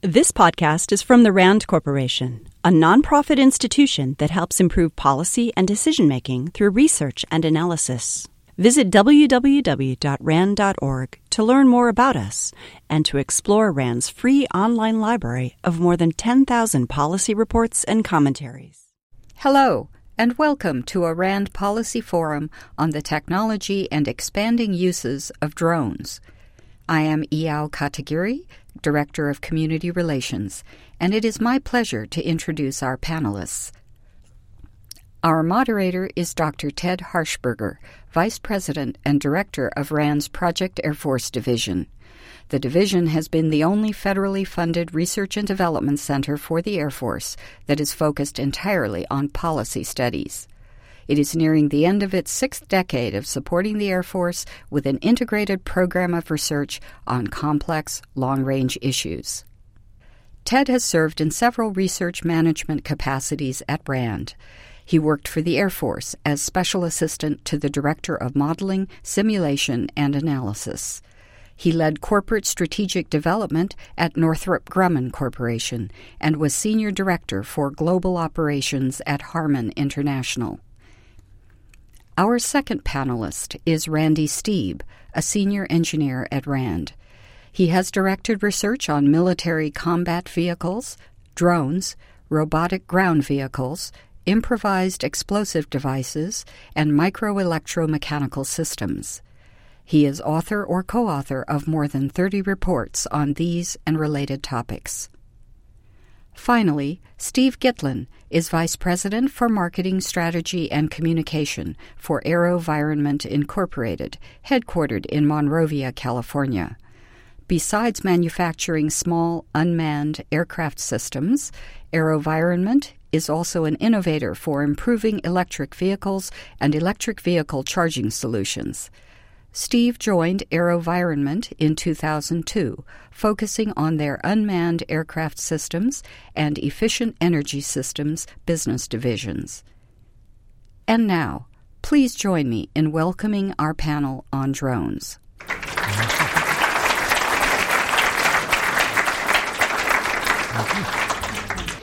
This podcast is from the RAND Corporation, a nonprofit institution that helps improve policy and decision making through research and analysis. Visit www.rand.org to learn more about us and to explore RAND's free online library of more than 10,000 policy reports and commentaries. Hello, and welcome to a RAND Policy Forum on the technology and expanding uses of drones. I am Eyal Katagiri, Director of Community Relations, and it is my pleasure to introduce our panelists. Our moderator is Dr. Ted Harshberger, Vice President and Director of RAND's Project Air Force Division. The division has been the only federally funded research and development center for the Air Force that is focused entirely on policy studies. It is nearing the end of its sixth decade of supporting the Air Force with an integrated program of research on complex, long range issues. Ted has served in several research management capacities at RAND. He worked for the Air Force as Special Assistant to the Director of Modeling, Simulation, and Analysis. He led corporate strategic development at Northrop Grumman Corporation and was Senior Director for Global Operations at Harman International. Our second panelist is Randy Steeb, a senior engineer at RAND. He has directed research on military combat vehicles, drones, robotic ground vehicles, improvised explosive devices, and microelectromechanical systems. He is author or co author of more than 30 reports on these and related topics. Finally, Steve Gitlin is Vice President for Marketing Strategy and Communication for AeroVironment Incorporated, headquartered in Monrovia, California. Besides manufacturing small unmanned aircraft systems, AeroVironment is also an innovator for improving electric vehicles and electric vehicle charging solutions. Steve joined AeroVironment in 2002, focusing on their unmanned aircraft systems and efficient energy systems business divisions. And now, please join me in welcoming our panel on drones.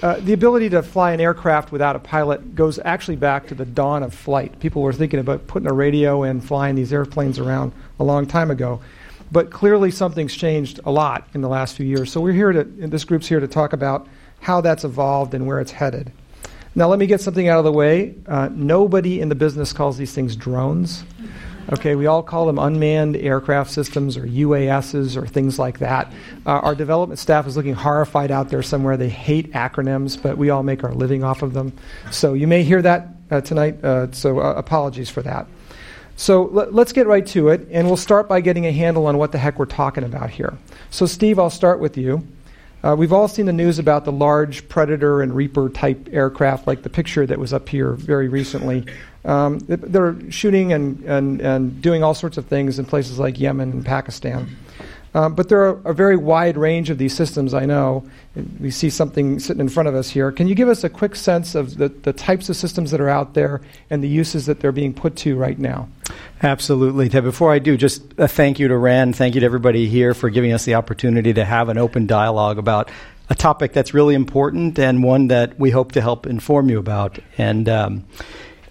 Uh, the ability to fly an aircraft without a pilot goes actually back to the dawn of flight. People were thinking about putting a radio and flying these airplanes around a long time ago. But clearly, something's changed a lot in the last few years. So, we're here to, this group's here to talk about how that's evolved and where it's headed. Now, let me get something out of the way. Uh, nobody in the business calls these things drones. Okay, we all call them unmanned aircraft systems or UASs or things like that. Uh, our development staff is looking horrified out there somewhere. They hate acronyms, but we all make our living off of them. So you may hear that uh, tonight, uh, so uh, apologies for that. So l- let's get right to it, and we'll start by getting a handle on what the heck we're talking about here. So, Steve, I'll start with you. Uh, we've all seen the news about the large Predator and Reaper type aircraft, like the picture that was up here very recently. Um, they're shooting and, and, and doing all sorts of things in places like Yemen and Pakistan. Um, but there are a very wide range of these systems, I know. We see something sitting in front of us here. Can you give us a quick sense of the, the types of systems that are out there and the uses that they're being put to right now? Absolutely, Before I do, just a thank you to Rand. Thank you to everybody here for giving us the opportunity to have an open dialogue about a topic that's really important and one that we hope to help inform you about. And um,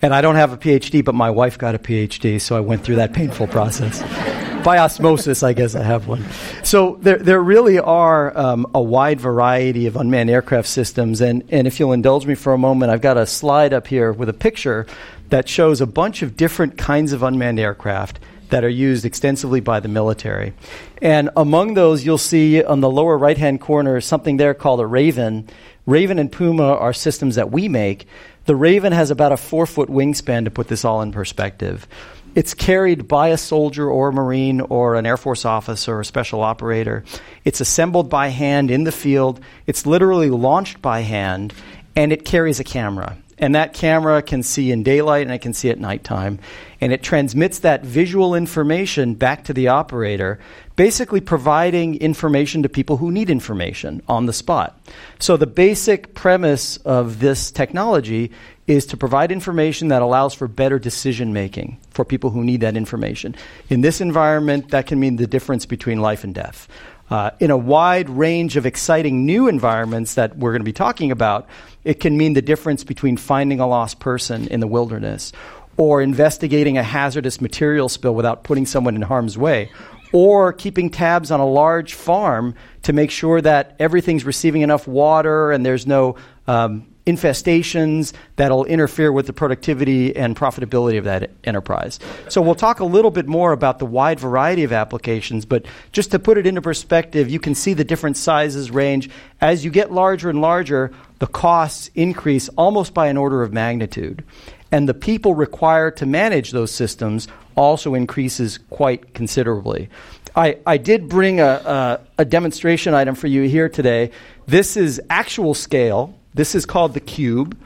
and I don't have a PhD, but my wife got a PhD, so I went through that painful process. By osmosis, I guess I have one. So there, there really are um, a wide variety of unmanned aircraft systems. And, and if you'll indulge me for a moment, I've got a slide up here with a picture that shows a bunch of different kinds of unmanned aircraft that are used extensively by the military. And among those, you'll see on the lower right hand corner something there called a Raven. Raven and Puma are systems that we make the Raven has about a four foot wingspan to put this all in perspective. It's carried by a soldier or a Marine or an Air Force officer or a special operator. It's assembled by hand in the field. It's literally launched by hand, and it carries a camera. And that camera can see in daylight and it can see at nighttime. And it transmits that visual information back to the operator, basically providing information to people who need information on the spot. So, the basic premise of this technology is to provide information that allows for better decision making for people who need that information. In this environment, that can mean the difference between life and death. Uh, in a wide range of exciting new environments that we're going to be talking about, it can mean the difference between finding a lost person in the wilderness or investigating a hazardous material spill without putting someone in harm's way or keeping tabs on a large farm to make sure that everything's receiving enough water and there's no um, infestations that'll interfere with the productivity and profitability of that enterprise. So we'll talk a little bit more about the wide variety of applications, but just to put it into perspective, you can see the different sizes range. As you get larger and larger, the costs increase almost by an order of magnitude. And the people required to manage those systems also increases quite considerably. I, I did bring a, a, a demonstration item for you here today. This is actual scale this is called the Cube.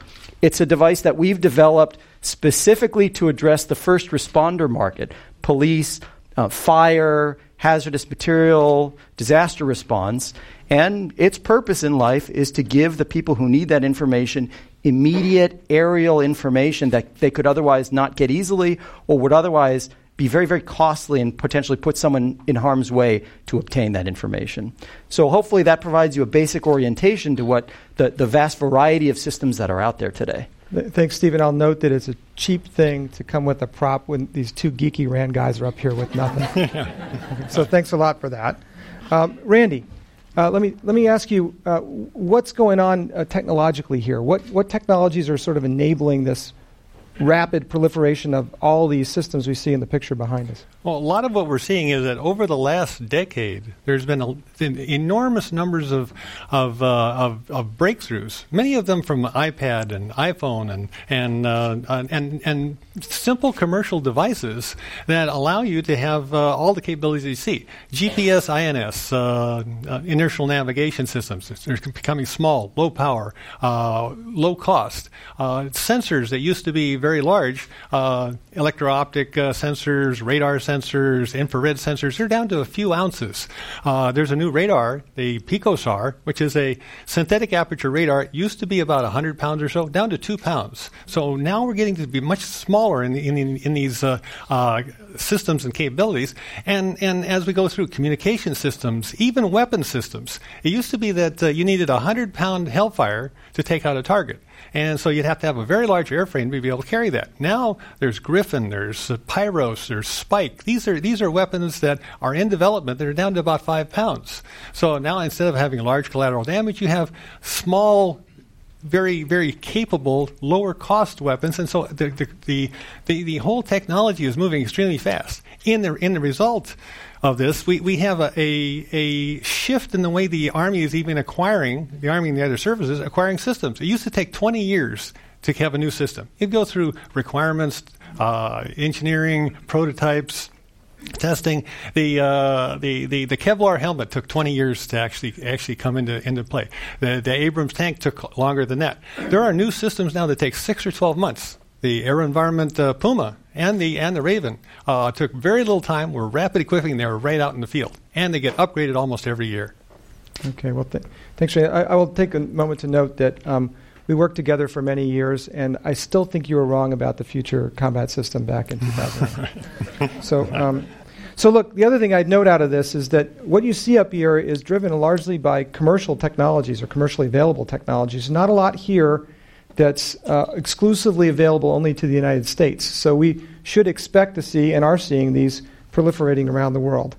It's a device that we've developed specifically to address the first responder market police, uh, fire, hazardous material, disaster response. And its purpose in life is to give the people who need that information immediate aerial information that they could otherwise not get easily or would otherwise be very, very costly and potentially put someone in harm's way to obtain that information. So hopefully that provides you a basic orientation to what the, the vast variety of systems that are out there today. Thanks, Stephen. I'll note that it's a cheap thing to come with a prop when these two geeky RAND guys are up here with nothing. so thanks a lot for that. Um, Randy, uh, let me let me ask you, uh, what's going on uh, technologically here? What what technologies are sort of enabling this rapid proliferation of all these systems we see in the picture behind us? Well, a lot of what we're seeing is that over the last decade, there's been a, enormous numbers of of, uh, of, of breakthroughs. Many of them from iPad and iPhone and and uh, and and simple commercial devices that allow you to have uh, all the capabilities you see. GPS, INS, uh, uh, inertial navigation systems. They're becoming small, low power, uh, low cost. sensors that used to be very large, electro-optic sensors, radar sensors sensors, infrared sensors, they're down to a few ounces. Uh, there's a new radar, the PicoSAR, which is a synthetic aperture radar. It used to be about 100 pounds or so, down to 2 pounds. So now we're getting to be much smaller in, in, in, these uh, uh, systems and capabilities. And, and as we go through communication systems, even weapon systems, it used to be that uh, you needed a 100 pound Hellfire to take out a target. And so you'd have to have a very large airframe to be able to carry that. Now there's Griffin, there's uh, Pyros, there's Spike. These are these are weapons that are in development that are down to about five pounds. So now instead of having large collateral damage, you have small very, very capable, lower cost weapons, and so the, the, the, the, the whole technology is moving extremely fast. In the, in the result, of this, we, we have a, a, a, shift in the way the Army is even acquiring, the Army and the other services, acquiring systems. It used to take 20 years to have a new system. It'd go through requirements, uh, engineering, prototypes, testing. The, uh, the, the, the Kevlar helmet took 20 years to actually actually come into, into play. The, the Abrams tank took longer than that. There are new systems now that take six or 12 months. The AeroVironment uh, Puma and the and the Raven uh, took very little time. Were rapid equipping. They were right out in the field, and they get upgraded almost every year. Okay. Well, th- thanks. I, I, will take a moment to note that. Um, we worked together for many years, and I still think you were wrong about the future combat system back in 2000. so, um, so look, the other thing I'd note out of this is that what you see up here is driven largely by commercial technologies or commercially available technologies. Not a lot here that's uh, exclusively available only to the United States. So we should expect to see and are seeing these proliferating around the world.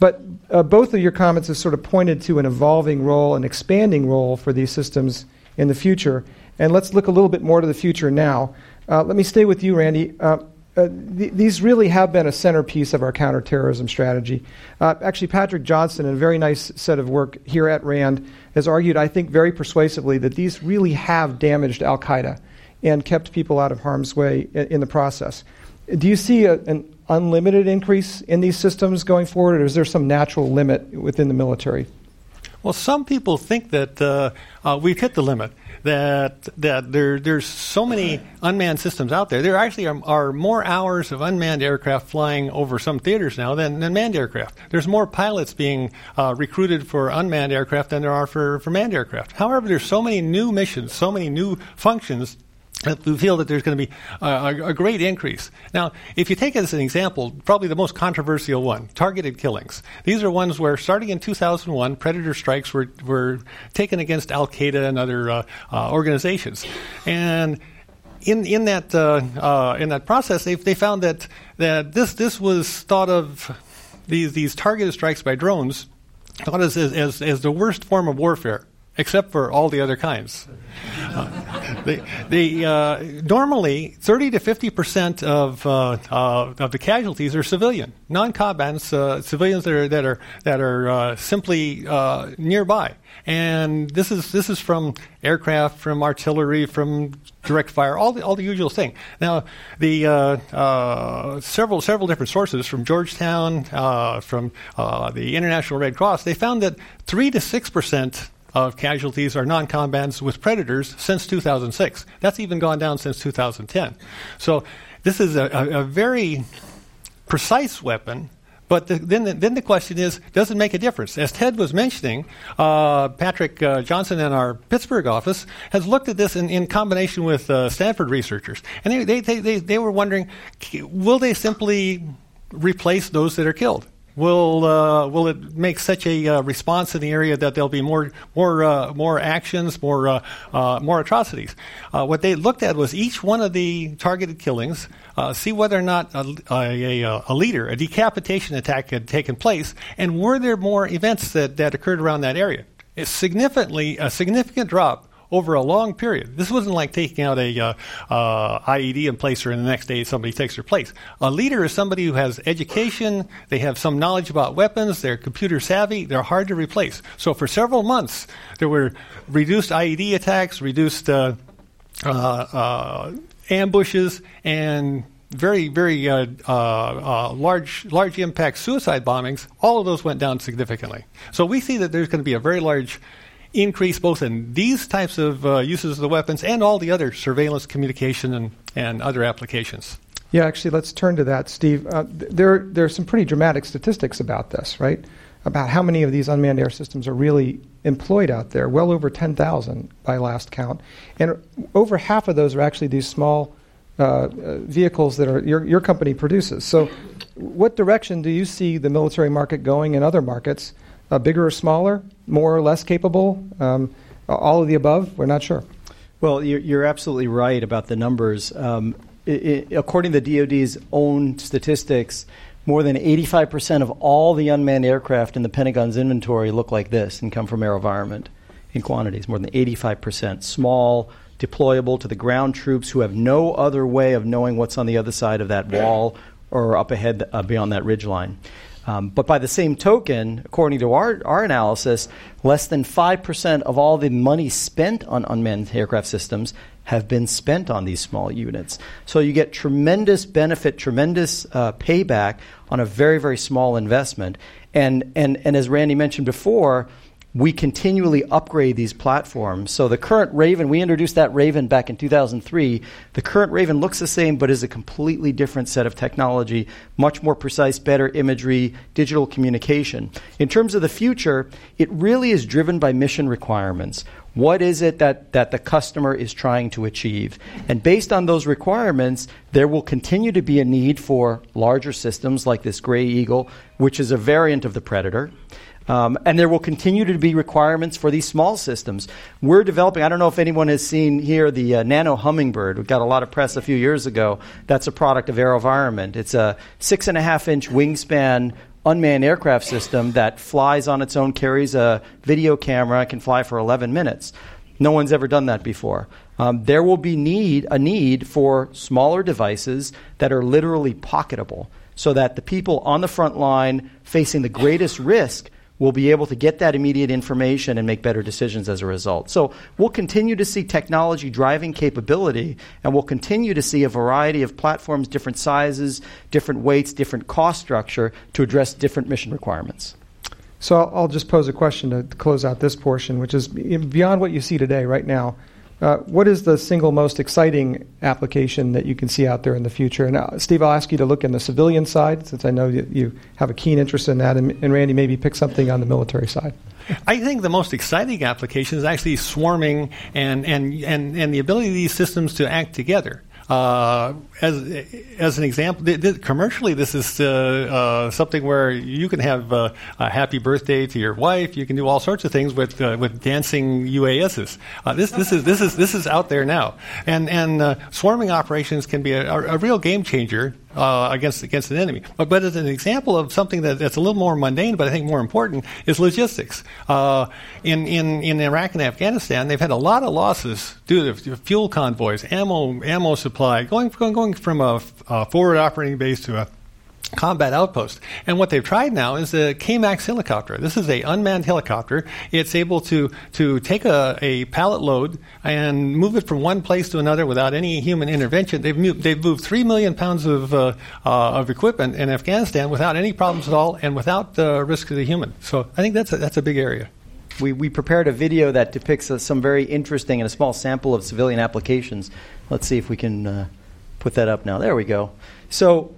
But uh, both of your comments have sort of pointed to an evolving role, an expanding role for these systems in the future. And let's look a little bit more to the future now. Uh, let me stay with you, Randy. Uh, uh, th- these really have been a centerpiece of our counterterrorism strategy. Uh, actually, Patrick Johnston, in a very nice set of work here at RAND, has argued, I think, very persuasively that these really have damaged Al Qaeda and kept people out of harm's way in, in the process. Do you see a, an unlimited increase in these systems going forward, or is there some natural limit within the military? Well, some people think that uh, uh, we've hit the limit that that there there's so many unmanned systems out there. There actually are, are, more hours of unmanned aircraft flying over some theaters now than, than manned aircraft. There's more pilots being uh, recruited for unmanned aircraft than there are for, for manned aircraft. However, there's so many new missions, so many new functions we feel that there's going to be a, a, great increase. Now, if you take it as an example, probably the most controversial one, targeted killings. These are ones where, starting in 2001, predator strikes were, were taken against Al Qaeda and other uh, uh, organizations. And in, in, that, uh, uh, in that process, they, they found that, that this, this was thought of, these, these targeted strikes by drones, thought as, as, as the worst form of warfare except for all the other kinds. Uh, they, they, uh, normally, 30 to 50 percent of, uh, uh, of the casualties are civilian, non-combatants, uh, civilians that are that are that are uh, simply nearby. And this is this is from aircraft, from artillery, from direct fire, all the all the usual thing. Now, the several several different sources from Georgetown, from the International Red Cross, they found that three to six percent of casualties are non combatants with predators since 2006. That's even gone down since 2010. So this is a, a, a very precise weapon. But the, then, the, then the question is, does it make a difference? As Ted was mentioning, uh, Patrick uh, Johnston in our Pittsburgh office has looked at this in, in combination with uh, Stanford researchers. And they, they, they, they were wondering, will they simply replace those that are killed? Will uh, will it make such a uh, response in the area that there'll be more more uh, more actions, more uh, uh, more atrocities? Uh, what they looked at was each one of the targeted killings, see whether or not a, a, a, leader, a decapitation attack had taken place, and were there more events that, that occurred around that area? It's significantly a significant drop over a long period. This wasn't like taking out a uh, uh, IED in place, or in the next day somebody takes her place. A leader is somebody who has education, they have some knowledge about weapons, they're computer savvy, they're hard to replace. So for several months, there were reduced IED attacks, reduced uh, uh, uh ambushes, and very, very uh, uh, uh, large, large impact suicide bombings, all of those went down significantly. So we see that there's going to be a very large increase both in these types of uh, uses of the weapons and all the other surveillance, communication, and, and other applications. Yeah, actually, let's turn to that, Steve. Uh, there, there are some pretty dramatic statistics about this, right? About how many of these unmanned air systems are really employed out there. Well over 10,000 by last count. And over half of those are actually these small uh, uh, vehicles that are, your, your company produces. So, what direction do you see the military market going in other markets? Uh, bigger or smaller, more or less capable, um, all of the above? We're not sure. Well, you're, absolutely right about the numbers. Um, according to the DoD's own statistics, more than 85% of all the unmanned aircraft in the Pentagon's inventory look like this and come from AeroVironment in quantities, more than 85%. Small, deployable to the ground troops who have no other way of knowing what's on the other side of that wall or up ahead uh, beyond that ridge line. Um, but by the same token, according to our, our analysis, less than 5% of all the money spent on unmanned aircraft systems have been spent on these small units. So you get tremendous benefit, tremendous uh, payback on a very, very small investment. And, and, and as Randy mentioned before, we continually upgrade these platforms. So the current Raven, we introduced that Raven back in 2003. The current Raven looks the same, but is a completely different set of technology, much more precise, better imagery, digital communication. In terms of the future, it really is driven by mission requirements. What is it that, that the customer is trying to achieve? And based on those requirements, there will continue to be a need for larger systems like this Gray Eagle, which is a variant of the Predator. Um, and there will continue to be requirements for these small systems. We're developing, I don't know if anyone has seen here the uh, Nano Hummingbird. We got a lot of press a few years ago. That's a product of AeroVironment. It's a six and a half inch wingspan unmanned aircraft system that flies on its own, carries a video camera, can fly for 11 minutes. No one's ever done that before. Um, there will be need a need for smaller devices that are literally pocketable, so that the people on the front line facing the greatest risk will be able to get that immediate information and make better decisions as a result. So we'll continue to see technology driving capability, and we'll continue to see a variety of platforms, different sizes, different weights, different cost structure to address different mission requirements. So I'll, just pose a question to close out this portion, which is beyond what you see today, right now. Uh, what is the single most exciting application that you can see out there in the future? And uh, Steve, I'll ask you to look in the civilian side, since I know you, you have a keen interest in that, and, and Randy, maybe pick something on the military side. I think the most exciting application is actually swarming and, and, and, and the ability of these systems to act together. Uh, as as an example, th- th- commercially, this is uh, uh, something where you can have uh, a happy birthday to your wife. You can do all sorts of things with uh, with dancing UASs. This this is this is this is out there now, and and swarming operations can be a, a, real game changer uh, against against an enemy. But, but as an example of something that, that's a little more mundane, but I think more important, is logistics. Uh, in, in in Iraq and Afghanistan, they've had a lot of losses due to fuel convoys, ammo ammo supply, going going, going from a, a forward operating base to a combat outpost. And what they've tried now is the KMAX helicopter. This is a unmanned helicopter. It's able to to take a, a pallet load and move it from one place to another without any human intervention. They've moved, they've moved three million pounds of uh, uh, of equipment in Afghanistan without any problems at all and without the risk to the human. So I think that's a, that's a big area. We, we prepared a video that depicts uh, some very interesting and a small sample of civilian applications. Let's see if we can uh, put that up now. There we go. So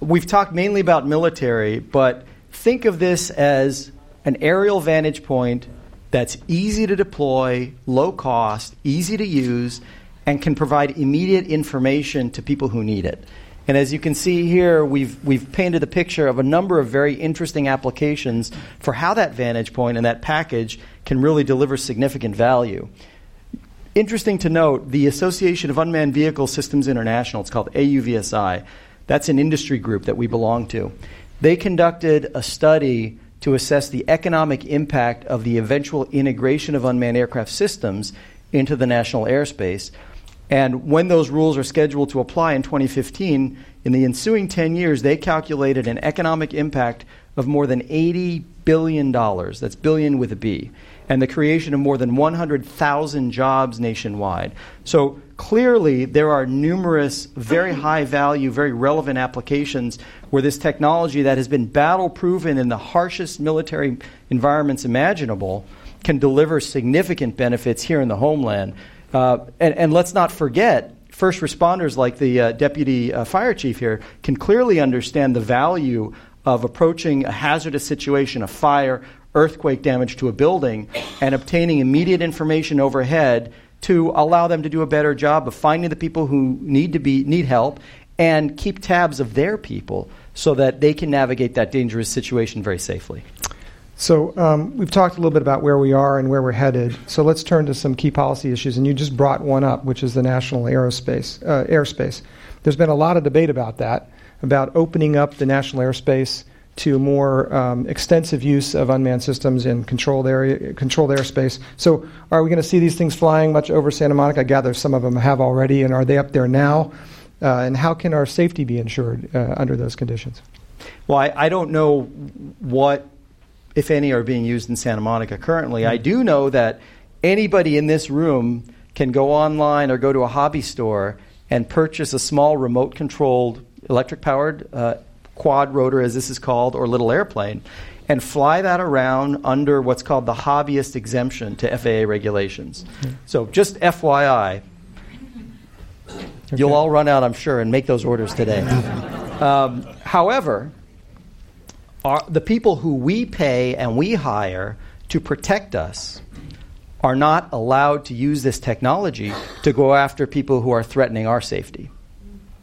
we've talked mainly about military, but think of this as an aerial vantage point that's easy to deploy, low cost, easy to use, and can provide immediate information to people who need it. And as you can see here, we've, we've painted a picture of a number of very interesting applications for how that vantage point and that package can really deliver significant value. Interesting to note, the Association of Unmanned Vehicle Systems International, it's called AUVSI, that's an industry group that we belong to. They conducted a study to assess the economic impact of the eventual integration of unmanned aircraft systems into the national airspace. And when those rules are scheduled to apply in 2015, in the ensuing 10 years, they calculated an economic impact of more than $80 billion. That's billion with a B. And the creation of more than 100,000 jobs nationwide. So clearly, there are numerous very high value, very relevant applications where this technology that has been battle proven in the harshest military environments imaginable can deliver significant benefits here in the homeland. Uh, and, and, let's not forget, first responders like the uh, deputy uh, fire chief here can clearly understand the value of approaching a hazardous situation, a fire, earthquake damage to a building, and obtaining immediate information overhead to allow them to do a better job of finding the people who need to be need help and keep tabs of their people so that they can navigate that dangerous situation very safely. So um, we've talked a little bit about where we are and where we're headed. So let's turn to some key policy issues, and you just brought one up, which is the national aerospace uh, airspace. There's been a lot of debate about that, about opening up the national airspace to more um, extensive use of unmanned systems in controlled area, controlled airspace. So, are we going to see these things flying much over Santa Monica? I gather some of them have already, and are they up there now? Uh, and how can our safety be ensured uh, under those conditions? Well, I, I, don't know what, if any, are being used in Santa Monica currently. Mm-hmm. I do know that anybody in this room can go online or go to a hobby store and purchase a small remote controlled electric powered uh, quad rotor, as this is called, or little airplane, and fly that around under what's called the hobbyist exemption to FAA regulations. Mm-hmm. So, just FYI, okay. you'll all run out, I'm sure, and make those orders today. um, however, our, the people who we pay and we hire to protect us are not allowed to use this technology to go after people who are threatening our safety.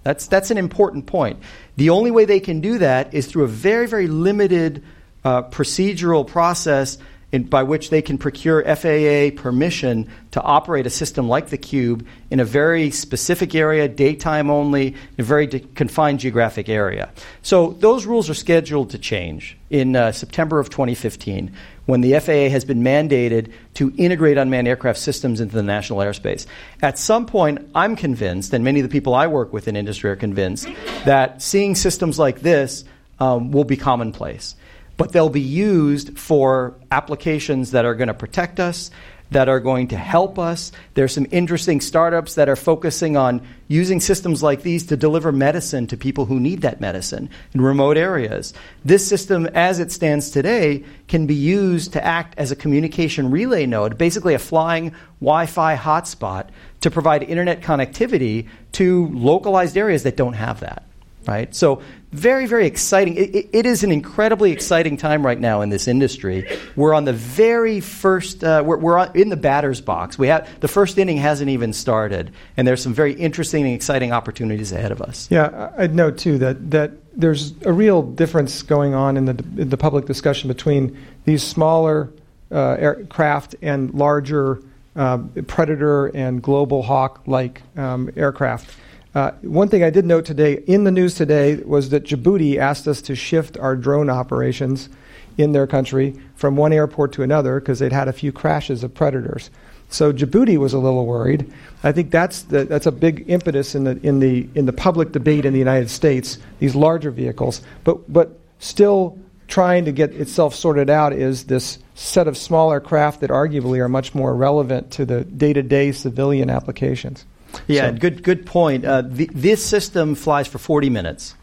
That's, that's an important point. The only way they can do that is through a very, very limited uh, procedural process in, by which they can procure FAA permission to operate a system like the Cube in a very specific area, daytime only, a very de- confined geographic area. So those rules are scheduled to change in uh, September of 2015 when the FAA has been mandated to integrate unmanned aircraft systems into the national airspace. At some point, I'm convinced, and many of the people I work with in industry are convinced, that seeing systems like this um, will be commonplace. but they'll be used for applications that are going to protect us, that are going to help us. There's some interesting startups that are focusing on using systems like these to deliver medicine to people who need that medicine in remote areas. This system, as it stands today, can be used to act as a communication relay node, basically a flying Wi Fi hotspot to provide internet connectivity to localized areas that don't have that right? So very, very exciting. It, it is an incredibly exciting time right now in this industry. We're on the very first. Uh, we're, we're in the batter's box. We have the first inning hasn't even started, and there's some very interesting and exciting opportunities ahead of us. Yeah, I'd note too that that there's a real difference going on in the in the public discussion between these smaller uh, aircraft and larger uh, Predator and Global Hawk like um, aircraft. Uh, one thing I did note today in the news today was that Djibouti asked us to shift our drone operations in their country from one airport to another because they'd had a few crashes of predators. So Djibouti was a little worried. I think that's the, that's a big impetus in the in the in the public debate in the United States. These larger vehicles, but but still trying to get itself sorted out is this set of smaller craft that arguably are much more relevant to the day-to-day civilian applications. Yeah, so. good good point. Uh, the, this system flies for 40 minutes.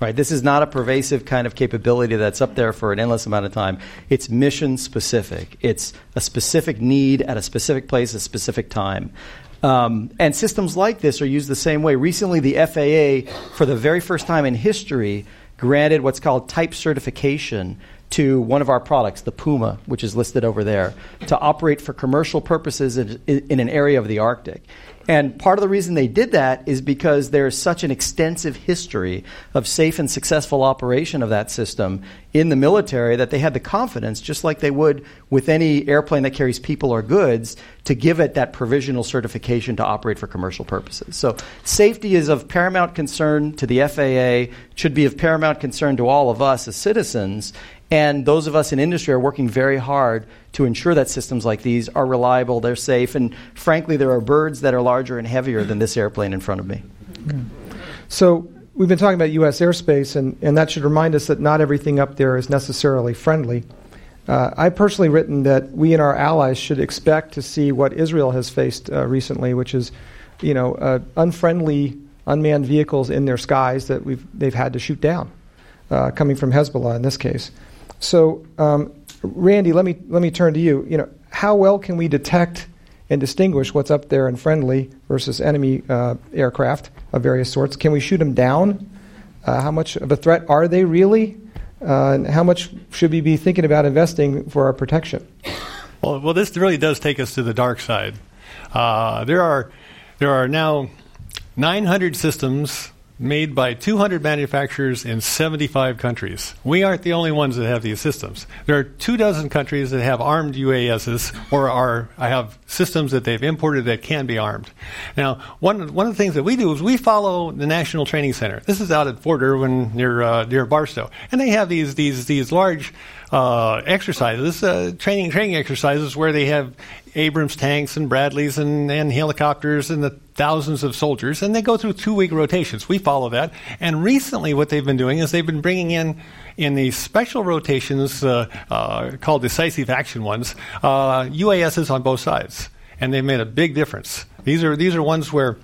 Right. This is not a pervasive kind of capability that's up there for an endless amount of time. It's mission specific. It's a specific need at a specific place, at a specific time. Um, and systems like this are used the same way. Recently, the FAA, for the very first time in history, granted what's called type certification to one of our products, the Puma, which is listed over there, to operate for commercial purposes in, in an area of the Arctic. And part of the reason they did that is because there's such an extensive history of safe and successful operation of that system in the military that they had the confidence, just like they would with any airplane that carries people or goods, to give it that provisional certification to operate for commercial purposes. So safety is of paramount concern to the FAA, should be of paramount concern to all of us as citizens. And those of us in industry are working very hard to ensure that systems like these are reliable, they're safe, and frankly, there are birds that are larger and heavier than this airplane in front of me. So, we've been talking about U.S. airspace, and, and that should remind us that not everything up there is necessarily friendly. Uh, I've personally written that we and our allies should expect to see what Israel has faced uh, recently, which is, you know, uh, unfriendly unmanned vehicles in their skies that we've, they've had to shoot down, uh, coming from Hezbollah in this case. So, um, Randy, let me let me turn to you. You know, how well can we detect and distinguish what's up there and friendly versus enemy uh, aircraft of various sorts? Can we shoot them down? Uh, how much of a threat are they really? Uh, and how much should we be thinking about investing for our protection? Well, well, this really does take us to the dark side. Uh, there are there are now 900 systems made by 200 manufacturers in 75 countries. We aren't the only ones that have these systems. There are two dozen countries that have armed UASs or are have systems that they've imported that can be armed. Now, one one of the things that we do is we follow the National Training Center. This is out at Fort Irwin near uh, near Barstow, and they have these these these large uh, exercises, uh, training training exercises where they have Abrams tanks and Bradleys and, and helicopters and the thousands of soldiers, and they go through two week rotations. We follow that. And recently, what they've been doing is they've been bringing in in these special rotations uh, uh, called decisive action ones, uh, UASs on both sides, and they've made a big difference. These are these are ones where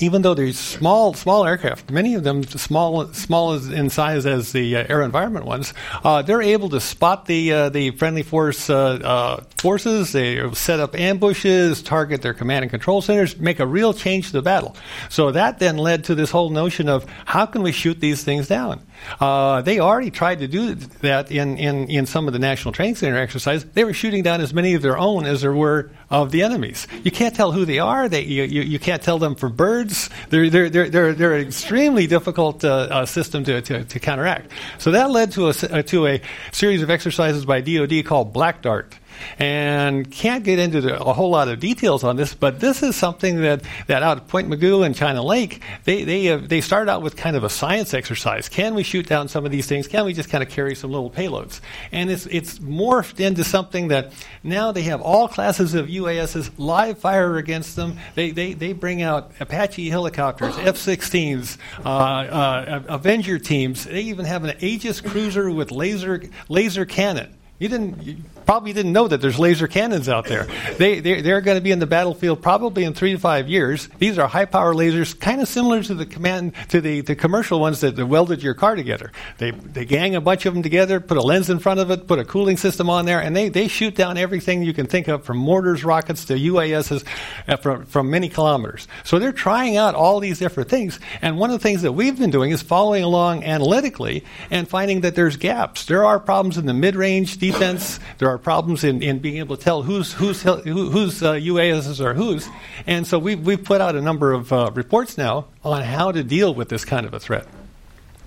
even though they're small, small aircraft, many of them small, small in size as the uh, AeroVironment ones, uh, they're able to spot the uh, the friendly force uh, uh, forces. They set up ambushes, target their command and control centers, make a real change to the battle. So that then led to this whole notion of how can we shoot these things down? Uh, they already tried to do that in, in, in some of the National Training Center exercises. They were shooting down as many of their own as there were of the enemies. You can't tell who they are. They, you, you, you can't tell them from birds. They're, they're, they're, they're, they're an extremely difficult uh, uh, system to, to, to, counteract. So that led to a, uh, to a series of exercises by DoD called Black Dart. And can't get into the, a whole lot of details on this, but this is something that, that out of Point Mugu and China Lake, they, they, uh, they started out with kind of a science exercise. Can we shoot down some of these things? Can we just kind of carry some little payloads? And it's, it's morphed into something that now they have all classes of UASs live fire against them. They, they, they bring out Apache helicopters, F 16s, uh, uh, Avenger teams. They even have an Aegis cruiser with laser, laser cannon. You didn't you probably didn't know that there's laser cannons out there. They they're, they're, going to be in the battlefield probably in three to five years. These are high power lasers, kind of similar to the command to the, the commercial ones that welded your car together. They they gang a bunch of them together, put a lens in front of it, put a cooling system on there, and they, they shoot down everything you can think of, from mortars, rockets to UASs, uh, from from many kilometers. So they're trying out all these different things. And one of the things that we've been doing is following along analytically and finding that there's gaps. There are problems in the mid range defense. There are problems in, in being able to tell who's who's who, whose uh, UASs are whose. And so we've we've put out a number of uh, reports now on how to deal with this kind of a threat.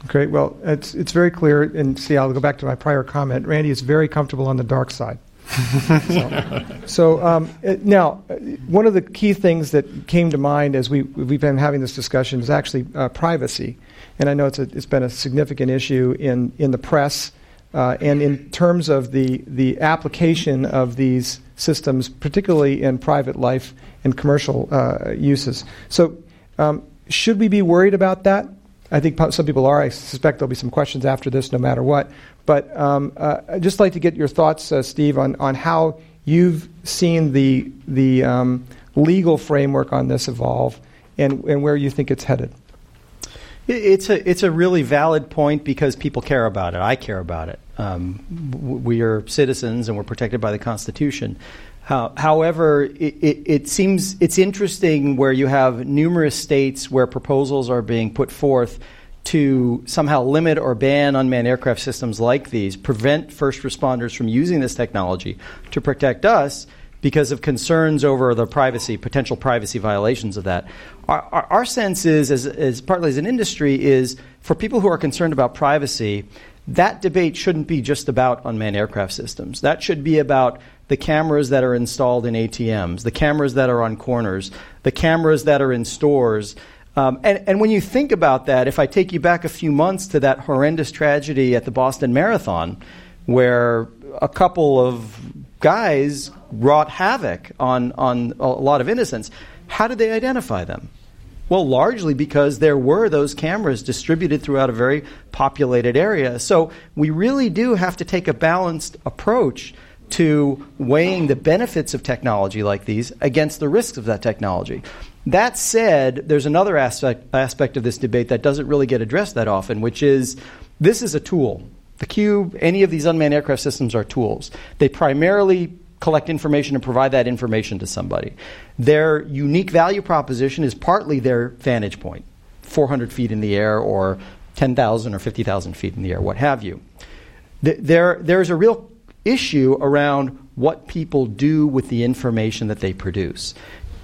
Great. Well, it's it's very clear. And see, I'll go back to my prior comment. Randy is very comfortable on the dark side. so, so um, now, one of the key things that came to mind as we we've been having this discussion is actually uh, privacy, and I know it's a, it's been a significant issue in in the press uh, and in terms of the, the application of these systems, particularly in private life and commercial uh, uses. So, um, should we be worried about that? I think some people are. I suspect there'll be some questions after this, no matter what. But um, uh, I'd just like to get your thoughts, uh, Steve, on, on how you've seen the, the um, legal framework on this evolve and, and where you think it's headed. It's a it's a really valid point because people care about it. I care about it. Um, we are citizens and we're protected by the Constitution. How, however, it, it, it, seems it's interesting where you have numerous states where proposals are being put forth to somehow limit or ban unmanned aircraft systems like these, prevent first responders from using this technology to protect us because of concerns over the privacy, potential privacy violations of that. Our, our, our sense is, as, as partly as an industry, is for people who are concerned about privacy, that debate shouldn't be just about unmanned aircraft systems. That should be about the cameras that are installed in ATMs, the cameras that are on corners, the cameras that are in stores. Um, and, and when you think about that, if I take you back a few months to that horrendous tragedy at the Boston Marathon, where a couple of guys wrought havoc on, on a lot of innocents, how did they identify them? Well, largely because there were those cameras distributed throughout a very populated area. So we really do have to take a balanced approach to weighing the benefits of technology like these against the risks of that technology. That said, there's another aspect, aspect of this debate that doesn't really get addressed that often, which is this is a tool. The Cube, any of these unmanned aircraft systems are tools. They primarily collect information and provide that information to somebody. Their unique value proposition is partly their vantage point 400 feet in the air or 10,000 or 50,000 feet in the air, what have you. There, there's a real issue around what people do with the information that they produce.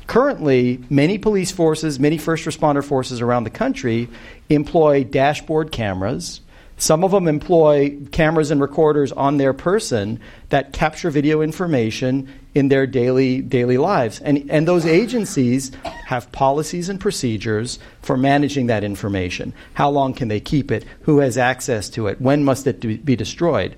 Currently, many police forces, many first responder forces around the country employ dashboard cameras some of them employ cameras and recorders on their person that capture video information in their daily daily lives. And, and those agencies have policies and procedures for managing that information. How long can they keep it? Who has access to it? When must it be destroyed?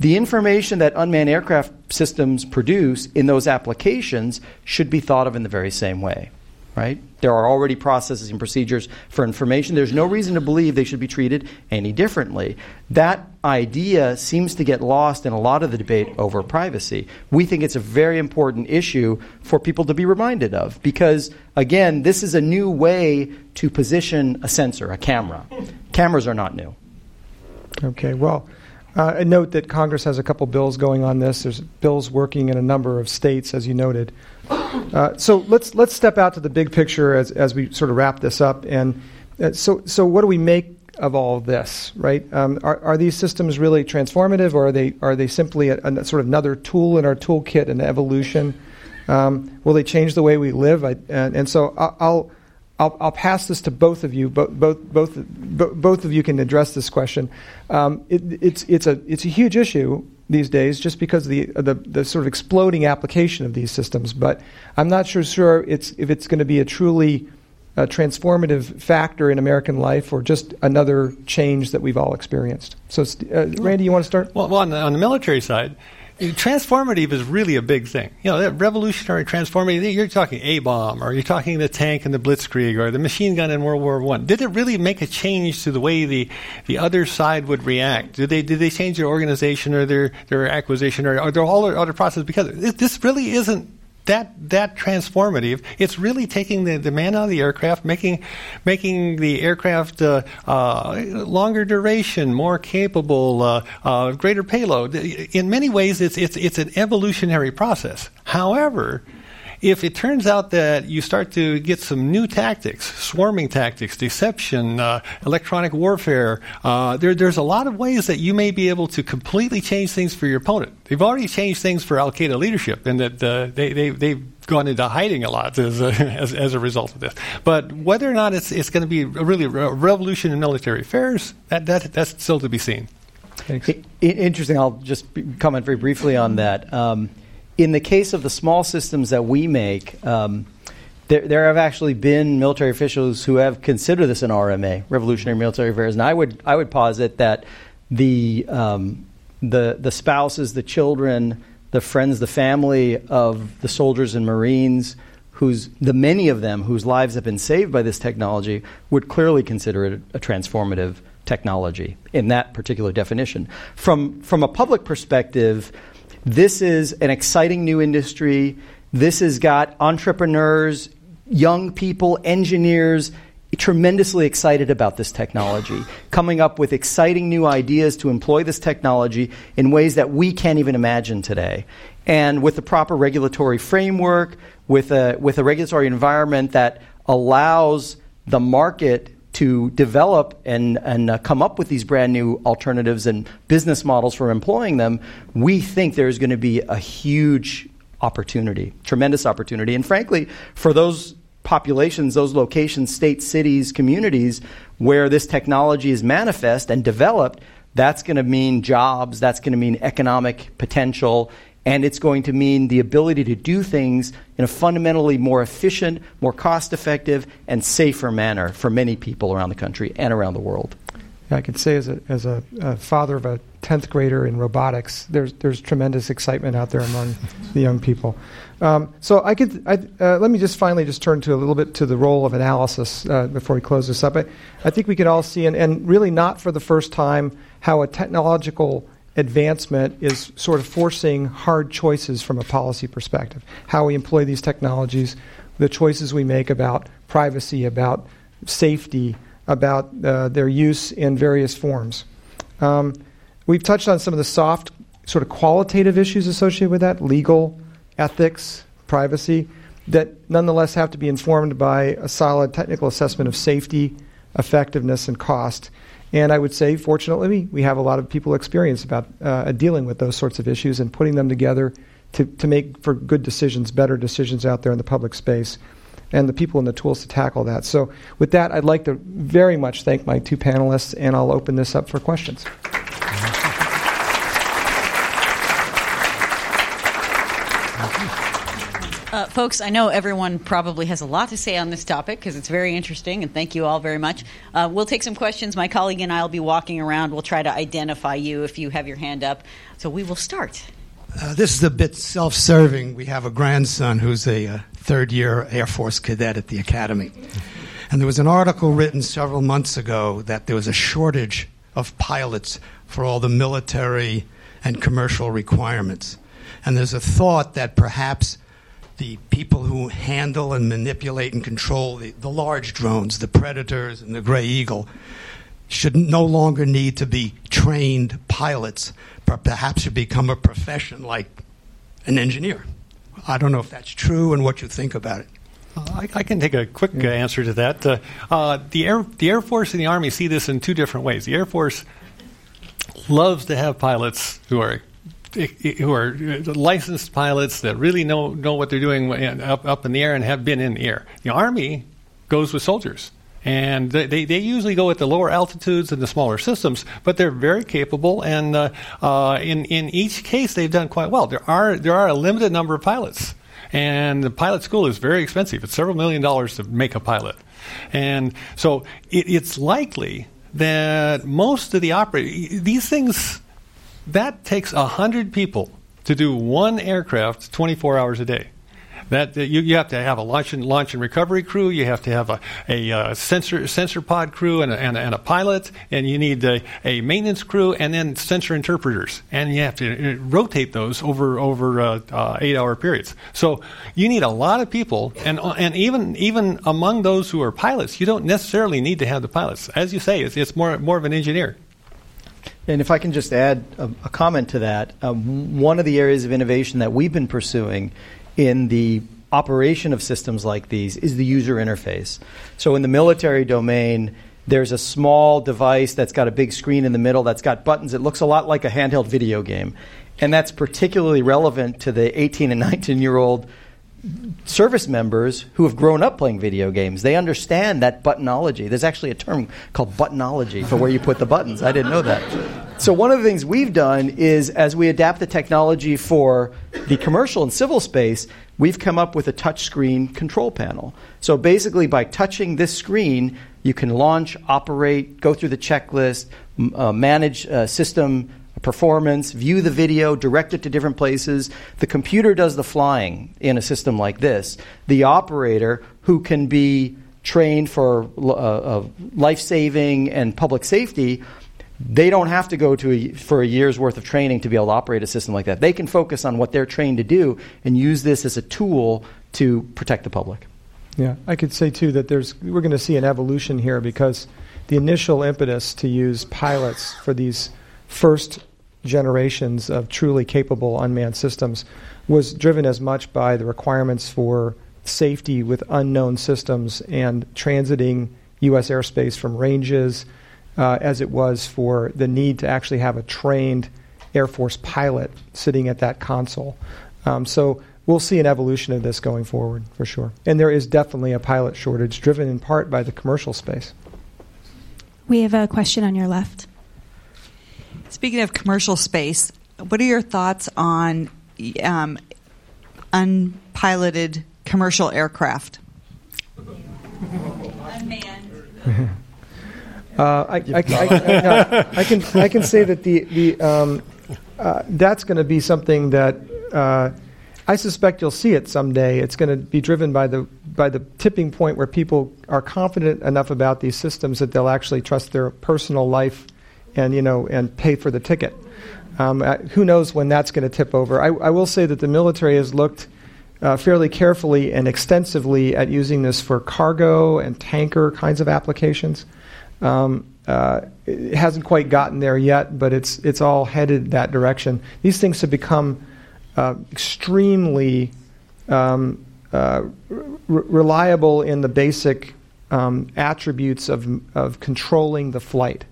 The information that unmanned aircraft systems produce in those applications should be thought of in the very same way right? There are already processes and procedures for information. There's no reason to believe they should be treated any differently. That idea seems to get lost in a lot of the debate over privacy. We think it's a very important issue for people to be reminded of because, again, this is a new way to position a sensor, a camera. Cameras are not new. Okay, well, uh, a note that Congress has a couple bills going on this. There's bills working in a number of states, as you noted. Uh, so let's let's step out to the big picture as as we sort of wrap this up. And uh, so so what do we make of all of this? Right? Um, are are these systems really transformative, or are they are they simply a, a sort of another tool in our toolkit, an evolution? Um, will they change the way we live? I, and, and so I'll I'll, I'll, pass this to both of you. Both, both, both, both of you can address this question. Um, it, it's, it's, a, it's a huge issue. These days just because of the, the, the sort of exploding application of these systems. But I'm not sure, sure it's, if it's going to be a truly uh, transformative factor in American life or just another change that we've all experienced. So, uh, Randy, you want to start? Well, well on, the, on the military side, transformative is really a big thing. You know, that revolutionary transformative, you're talking A bomb, or you're talking the tank in the Blitzkrieg, or the machine gun in World War One. Did it really make a change to the way the, the other side would react? Did they did they change their organization or their, their acquisition or, or their whole other process? Because this really isn't that that transformative. It's really taking the, the man out of the aircraft, making making the aircraft uh, uh, longer duration, more capable, uh, uh greater payload. In many ways, it's it's it's an evolutionary process. However, if it turns out that you start to get some new tactics, swarming tactics, deception, uh, electronic warfare, uh, there, there's a lot of ways that you may be able to completely change things for your opponent. They've already changed things for Al Qaeda leadership, and that uh, they, they, they've gone into hiding a lot as a, as, as, a result of this. But whether or not it's, it's going to be really a revolution in military affairs, that, that, that's still to be seen. Interesting. I'll just comment very briefly on that. Um, in the case of the small systems that we make, um, there, there, have actually been military officials who have considered this an RMA, Revolutionary Military Affairs, and I would I would posit that the um, the the spouses, the children, the friends, the family of the soldiers and Marines, whose the many of them whose lives have been saved by this technology, would clearly consider it a transformative technology in that particular definition. From from a public perspective this is an exciting new industry. This has got entrepreneurs, young people, engineers, tremendously excited about this technology, coming up with exciting new ideas to employ this technology in ways that we can't even imagine today. And with the proper regulatory framework, with a, with a regulatory environment that allows the market to develop and, and uh, come up with these brand new alternatives and business models for employing them, we think there's going to be a huge opportunity, tremendous opportunity. And frankly, for those populations, those locations, states, cities, communities where this technology is manifest and developed, that's going to mean jobs, that's going to mean economic potential, and it's going to mean the ability to do things in a fundamentally more efficient, more cost effective, and safer manner for many people around the country and around the world. Yeah, I can say as a, as a, a father of a 10th grader in robotics, there's, there's tremendous excitement out there among the young people. Um, so I could, I, uh, let me just finally just turn to a little bit to the role of analysis uh, before we close this up. I, I think we can all see, and, and really not for the first time, how a technological advancement is sort of forcing hard choices from a policy perspective. How we employ these technologies, the choices we make about privacy, about safety, about uh, their use in various forms. Um, we've touched on some of the soft, sort of qualitative issues associated with that legal, ethics, privacy that nonetheless have to be informed by a solid technical assessment of safety, effectiveness, and cost. And I would say, fortunately, we have a lot of people experience about uh, dealing with those sorts of issues and putting them together to, to make for good decisions, better decisions out there in the public space, and the people and the tools to tackle that. So, with that, I'd like to very much thank my two panelists, and I'll open this up for questions. Uh, folks, I know everyone probably has a lot to say on this topic because it's very interesting, and thank you all very much. Uh, we'll take some questions. My colleague and I will be walking around. We'll try to identify you if you have your hand up. So we will start. Uh, this is a bit self serving. We have a grandson who's a, uh, third year Air Force cadet at the Academy. And there was an article written several months ago that there was a shortage of pilots for all the military and commercial requirements. And there's a thought that perhaps the people who handle and manipulate and control the, the large drones, the Predators and the Gray Eagle, should no longer need to be trained pilots, but perhaps should become a profession like an engineer. I don't know if that's true and what you think about it. Uh, I, I, can take a quick uh, answer to that. Uh, uh, the, Air, the Air Force and the Army see this in two different ways. The Air Force loves to have pilots who are who are licensed pilots that really know know what they're doing up up in the air and have been in the air. The Army goes with soldiers. And they, they, usually go at the lower altitudes and the smaller systems, but they're very capable. And uh, uh, in, in each case, they've done quite well. There are, there are a limited number of pilots. And the pilot school is very expensive. It's several million dollars to make a pilot. And so it, it's likely that most of the operators, these things, that takes 100 people to do one aircraft 24 hours a day. That, you, you have to have a launch and launch and recovery crew. You have to have a, a uh, sensor sensor pod crew and a, and a, and a pilot, and you need a, a, maintenance crew and then sensor interpreters, and you have to uh, rotate those over over uh, uh, eight hour periods. So you need a lot of people, and and even even among those who are pilots, you don't necessarily need to have the pilots. As you say, it's, it's more more of an engineer. And if I can just add a, a comment to that, um, one of the areas of innovation that we've been pursuing in the operation of systems like these is the user interface. So in the military domain, there's a small device that's got a big screen in the middle that's got buttons. It looks a lot like a handheld video game. And that's particularly relevant to the 18 and 19 year old service members who have grown up playing video games. They understand that buttonology. There's actually a term called buttonology for where you put the buttons. I didn't know that. So, one of the things we've done is as we adapt the technology for the commercial and civil space, we've come up with a touchscreen control panel. So, basically, by touching this screen, you can launch, operate, go through the checklist, uh, manage uh, system performance, view the video, direct it to different places. The computer does the flying in a system like this. The operator, who can be trained for uh, uh, life saving and public safety, they don't have to go to a, for a year's worth of training to be able to operate a system like that. They can focus on what they're trained to do and use this as a tool to protect the public. Yeah, I could say too that there's we're going to see an evolution here because the initial impetus to use pilots for these first generations of truly capable unmanned systems was driven as much by the requirements for safety with unknown systems and transiting U.S. airspace from ranges uh, as it was for the need to actually have a trained Air Force pilot sitting at that console. Um, so we'll see an evolution of this going forward for sure. And there is definitely a pilot shortage driven in part by the commercial space. We have a question on your left. Speaking of commercial space, what are your thoughts on um, unpiloted commercial aircraft? Unmanned. Uh, I, can I can say that the the um, uh, that's going to be something that uh, I suspect you'll see it someday. It's going to be driven by the by the tipping point where people are confident enough about these systems that they'll actually trust their personal life and you know and pay for the ticket. Um, who knows when that's going to tip over? I, I, will say that the military has looked uh, fairly carefully and extensively at using this for cargo and tanker kinds of applications. Um, uh, it hasn't quite gotten there yet, but it's it's all headed that direction. These things have become uh, extremely um, uh, reliable in the basic um, attributes of of controlling the flight.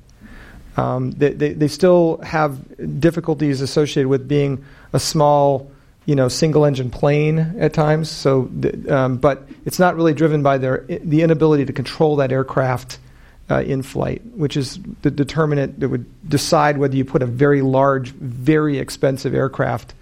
Um, they, they, they, still have difficulties associated with being a small, you know, single-engine plane at times. So, um, but it's not really driven by their the inability to control that aircraft uh, in flight, which is the determinant that would decide whether you put a very large, very expensive aircraft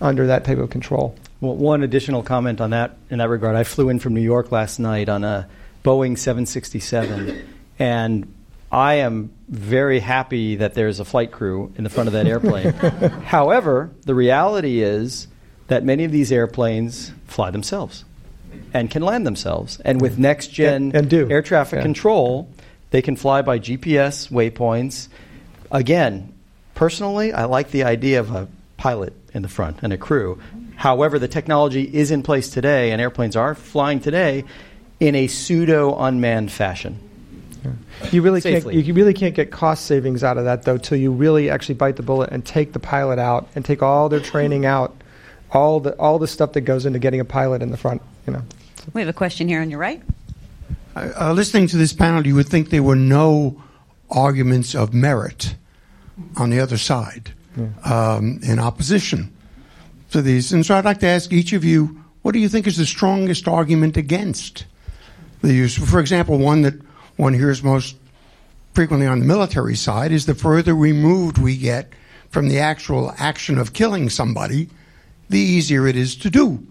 under that type of control. Well, one additional comment on that in that regard. I flew in from New York last night on a Boeing 767, and I am very happy that there's a flight crew in the front of that airplane. However, the reality is that many of these airplanes fly themselves and can land themselves. And with next gen and air traffic yeah. control, they can fly by GPS waypoints. Again, personally, I like the idea of a pilot in the front and a crew. However, the technology is in place today, and airplanes are flying today in a pseudo unmanned fashion. You really can't. You really can't get cost savings out of that though, till you really actually bite the bullet and take the pilot out and take all their training out, all the all the stuff that goes into getting a pilot in the front. You know. We have a question here on your right. Uh, listening to this panel, you would think there were no arguments of merit on the other side yeah. um, in opposition to these. And so I'd like to ask each of you, what do you think is the strongest argument against the use? For example, one that one hears most frequently on the military side is the further removed we get from the actual action of killing somebody, the easier it is to do.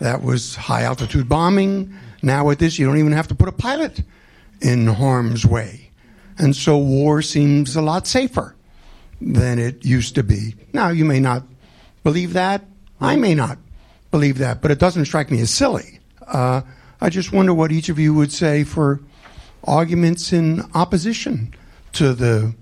That was high altitude bombing. Now, with this, you don't even have to put a pilot in harm's way. And so war seems a lot safer than it used to be. Now, you may not believe that. I may not believe that, but it doesn't strike me as silly. Uh, I just wonder what each of you would say for arguments in opposition to the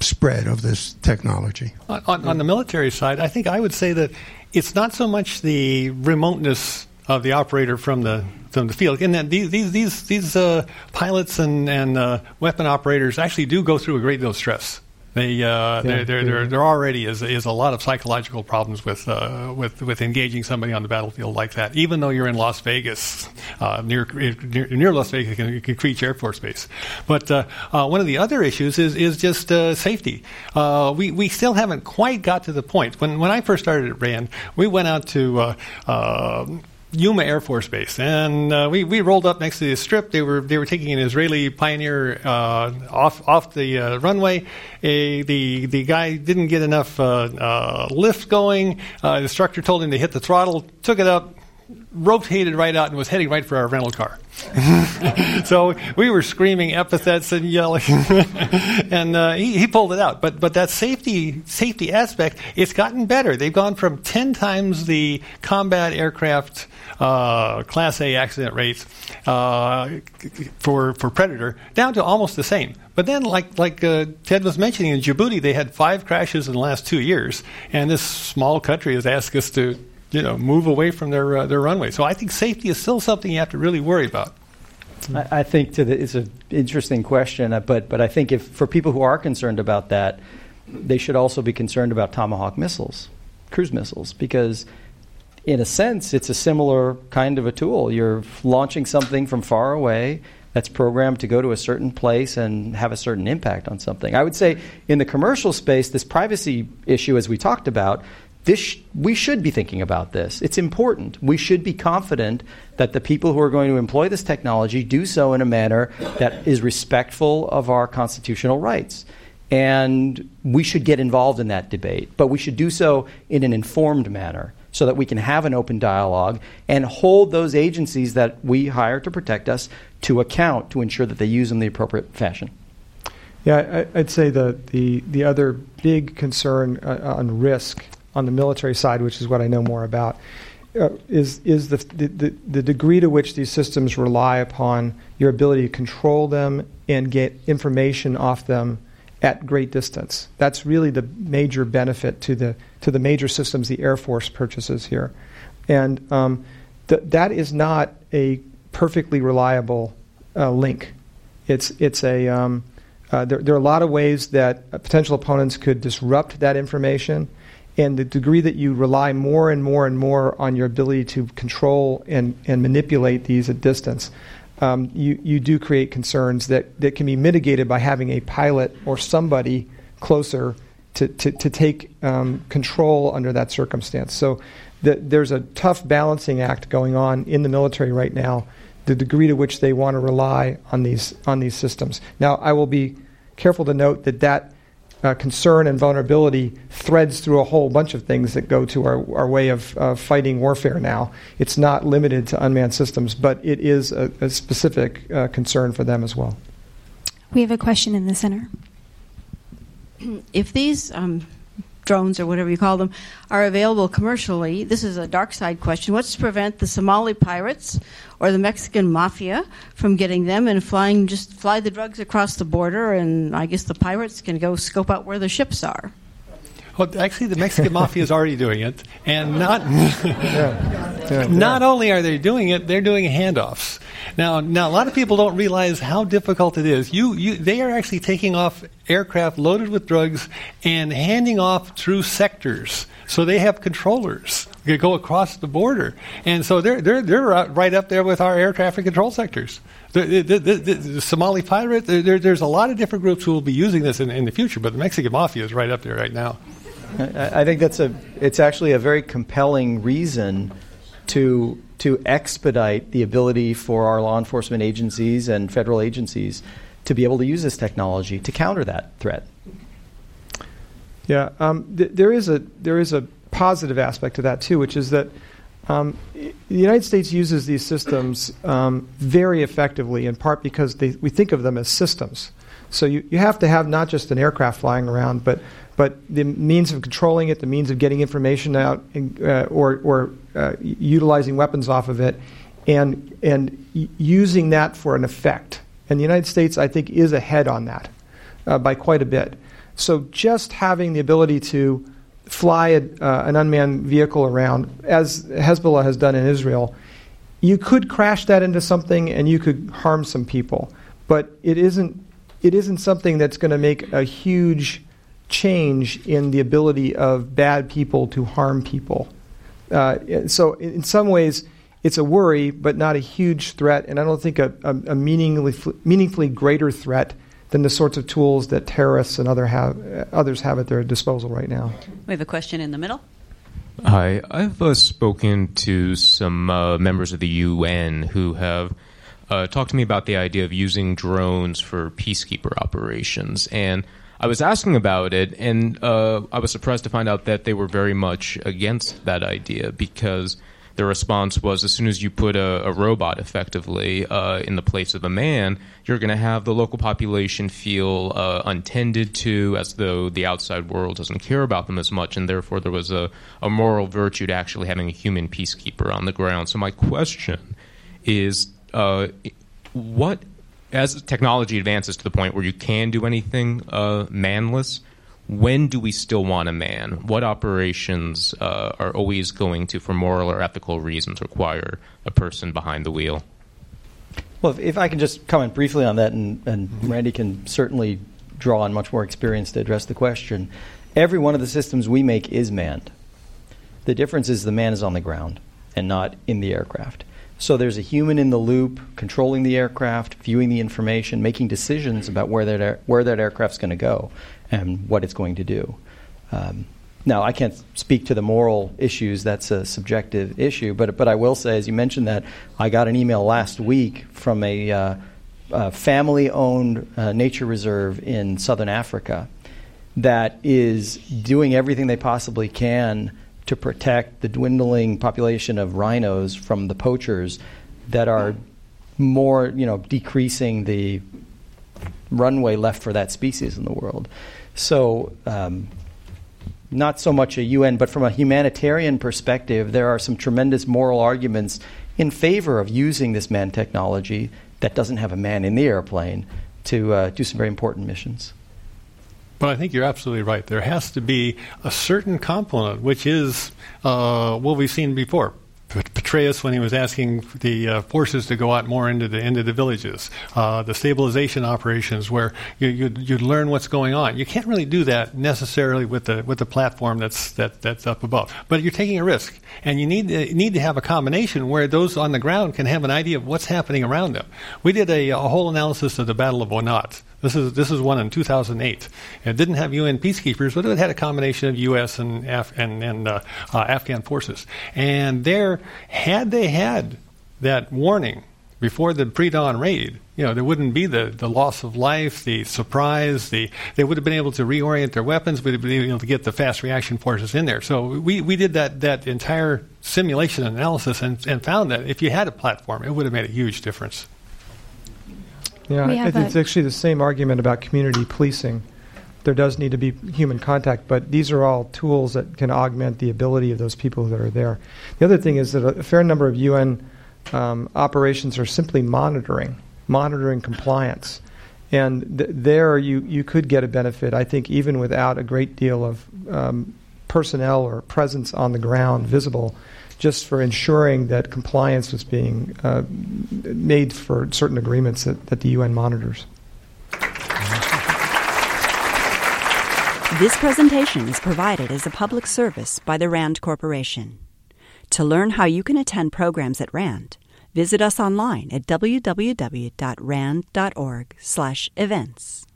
spread of this technology. On, on, on, the military side, I think I would say that it's not so much the remoteness of the operator from the from the field, and that these these these, these uh, pilots and and uh, weapon operators actually do go through a great deal of stress. They, uh, yeah, there, there, there already is, is a lot of psychological problems with, uh, with, with engaging somebody on the battlefield like that, even though you're in Las Vegas, uh, near, near, near, Las Vegas, in Creech Air Force Base. But uh, uh, one of the other issues is, is just uh, safety. we, we still haven't quite got to the point. When, when I first started at RAND, we went out to Yuma Air Force Base, and uh, we, we rolled up next to the strip. They were they were taking an Israeli Pioneer uh, off off the uh, runway. A, the the guy didn't get enough uh, uh, lift going. Uh, the instructor told him to hit the throttle, took it up, rotated right out, and was heading right for our rental car. so we were screaming epithets and yelling, and uh, he, he, pulled it out. But but that safety safety aspect, it's gotten better. They've gone from ten times the combat aircraft uh, Class A accident rates uh, for for Predator down to almost the same. But then, like like uh, Ted was mentioning, in Djibouti they had five crashes in the last two years, and this small country has asked us to you know, move away from their uh, their runway. So I think safety is still something you have to really worry about. I, I think the, it's an interesting question, uh, but but I think if for people who are concerned about that, they should also be concerned about Tomahawk missiles, cruise missiles, because in a sense it's a similar kind of a tool. You're launching something from far away that's programmed to go to a certain place and have a certain impact on something. I would say in the commercial space, this privacy issue, as we talked about, this, we should be thinking about this. It's important. We should be confident that the people who are going to employ this technology do so in a manner that is respectful of our constitutional rights. And we should get involved in that debate, but we should do so in an informed manner so that we can have an open dialogue and hold those agencies that we hire to protect us to account to ensure that they use them in the appropriate fashion. Yeah, I, would say the, the, the other big concern uh, on risk on the military side, which is what I know more about, uh, is is the, the the degree to which these systems rely upon your ability to control them and get information off them at great distance. That's really the major benefit to the to the major systems the Air Force purchases here, and um, th- that is not a perfectly reliable uh, link. It's it's a um, uh, there, there are a lot of ways that potential opponents could disrupt that information and the degree that you rely more and more and more on your ability to control and, and manipulate these at distance, um, you, you do create concerns that, that can be mitigated by having a pilot or somebody closer to, to, to take um, control under that circumstance. So the, there's a tough balancing act going on in the military right now, the degree to which they want to rely on these, on these systems. Now, I will be careful to note that that uh, concern and vulnerability threads through a whole bunch of things that go to our, our way of uh, fighting warfare now. It's not limited to unmanned systems, but it is a, a specific uh, concern for them as well. We have a question in the center. If these um, drones or whatever you call them are available commercially, this is a dark side question. What's to prevent the Somali pirates or the Mexican mafia from getting them and flying just fly the drugs across the border and I guess the pirates can go scope out where the ships are? Well, actually, the Mexican mafia is already doing it, and not yeah. Yeah, not only are they doing it, they're doing handoffs. Now, now a lot of people don't realize how difficult it is. You, you, they are actually taking off aircraft loaded with drugs and handing off through sectors. So they have controllers that go across the border, and so they're they're they're right up there with our air traffic control sectors. The, the, the, the Somali pirate, there, there's a lot of different groups who will be using this in, in the future, but the Mexican mafia is right up there right now. I, I think that's a it's actually a very compelling reason to to expedite the ability for our law enforcement agencies and federal agencies to be able to use this technology to counter that threat. Yeah, um, th- there is a there is a positive aspect to that too, which is that um, the United States uses these systems um, very effectively, in part because they, we think of them as systems. So you, you have to have not just an aircraft flying around, but but the means of controlling it, the means of getting information out, uh, or or uh, utilizing weapons off of it, and and using that for an effect. And the United States, I think, is ahead on that uh, by quite a bit. So just having the ability to fly a, uh, an unmanned vehicle around, as Hezbollah has done in Israel, you could crash that into something and you could harm some people. But it isn't, it isn't something that's going to make a huge change in the ability of bad people to harm people. Uh, so, in some ways, it's a worry, but not a huge threat, and I don't think a, a, a meaningfully, meaningfully greater threat than the sorts of tools that terrorists and other have, others have at their disposal right now. We have a question in the middle. Hi, I've uh, spoken to some uh, members of the UN who have uh, talked to me about the idea of using drones for peacekeeper operations. And I was asking about it, and uh, I was surprised to find out that they were very much against that idea because the response was as soon as you put a, a robot effectively uh, in the place of a man, you're going to have the local population feel uh, untended to, as though the outside world doesn't care about them as much, and therefore there was a, a moral virtue to actually having a human peacekeeper on the ground. So, my question is uh, what, as technology advances to the point where you can do anything uh, manless, when do we still want a man? What operations uh, are always going to, for moral or ethical reasons, require a person behind the wheel? Well, if, if I can just comment briefly on that, and, and Randy can certainly draw on much more experience to address the question. Every one of the systems we make is manned. The difference is the man is on the ground and not in the aircraft. So there's a human in the loop, controlling the aircraft, viewing the information, making decisions about where that air, where that aircraft's going to go and what it's going to do. Um, now, I can't speak to the moral issues. That's a subjective issue. But, but I will say, as you mentioned that, I got an email last week from a, uh, a family owned uh, nature reserve in southern Africa that is doing everything they possibly can to protect the dwindling population of rhinos from the poachers that are more, you know, decreasing the runway left for that species in the world. So, um, not so much a UN, but from a humanitarian perspective, there are some tremendous moral arguments in favor of using this man technology that doesn't have a man in the airplane to uh, do some very important missions. But I think you're absolutely right. There has to be a certain component, which is uh, what we've seen before Petraeus when he was asking the uh, forces to go out more into the into the villages, uh, the stabilization operations where you you you learn what's going on. You can't really do that necessarily with the with the platform that's that that's up above. But you're taking a risk, and you need to, need to have a combination where those on the ground can have an idea of what's happening around them. We did a, a whole analysis of the Battle of Wanat this is this is one in 2008. It didn't have UN peacekeepers, but it had a combination of U.S. and Af- and, and uh, uh, Afghan forces. And there, had they had that warning before the pre-dawn raid, you know, there wouldn't be the, the loss of life, the surprise, the they would have been able to reorient their weapons, we'd have been able to get the fast reaction forces in there. So we, we did that that entire simulation analysis and, and found that if you had a platform, it would have made a huge difference. Yeah, it's actually the same argument about community policing. There does need to be human contact, but these are all tools that can augment the ability of those people that are there. The other thing is that a fair number of UN um, operations are simply monitoring, monitoring compliance. And th- there you, you could get a benefit, I think, even without a great deal of um, personnel or presence on the ground visible just for ensuring that compliance was being uh, made for certain agreements that, that the UN monitors. This presentation is provided as a public service by the RAND Corporation. To learn how you can attend programs at RAND, visit us online at www.rand.org/events.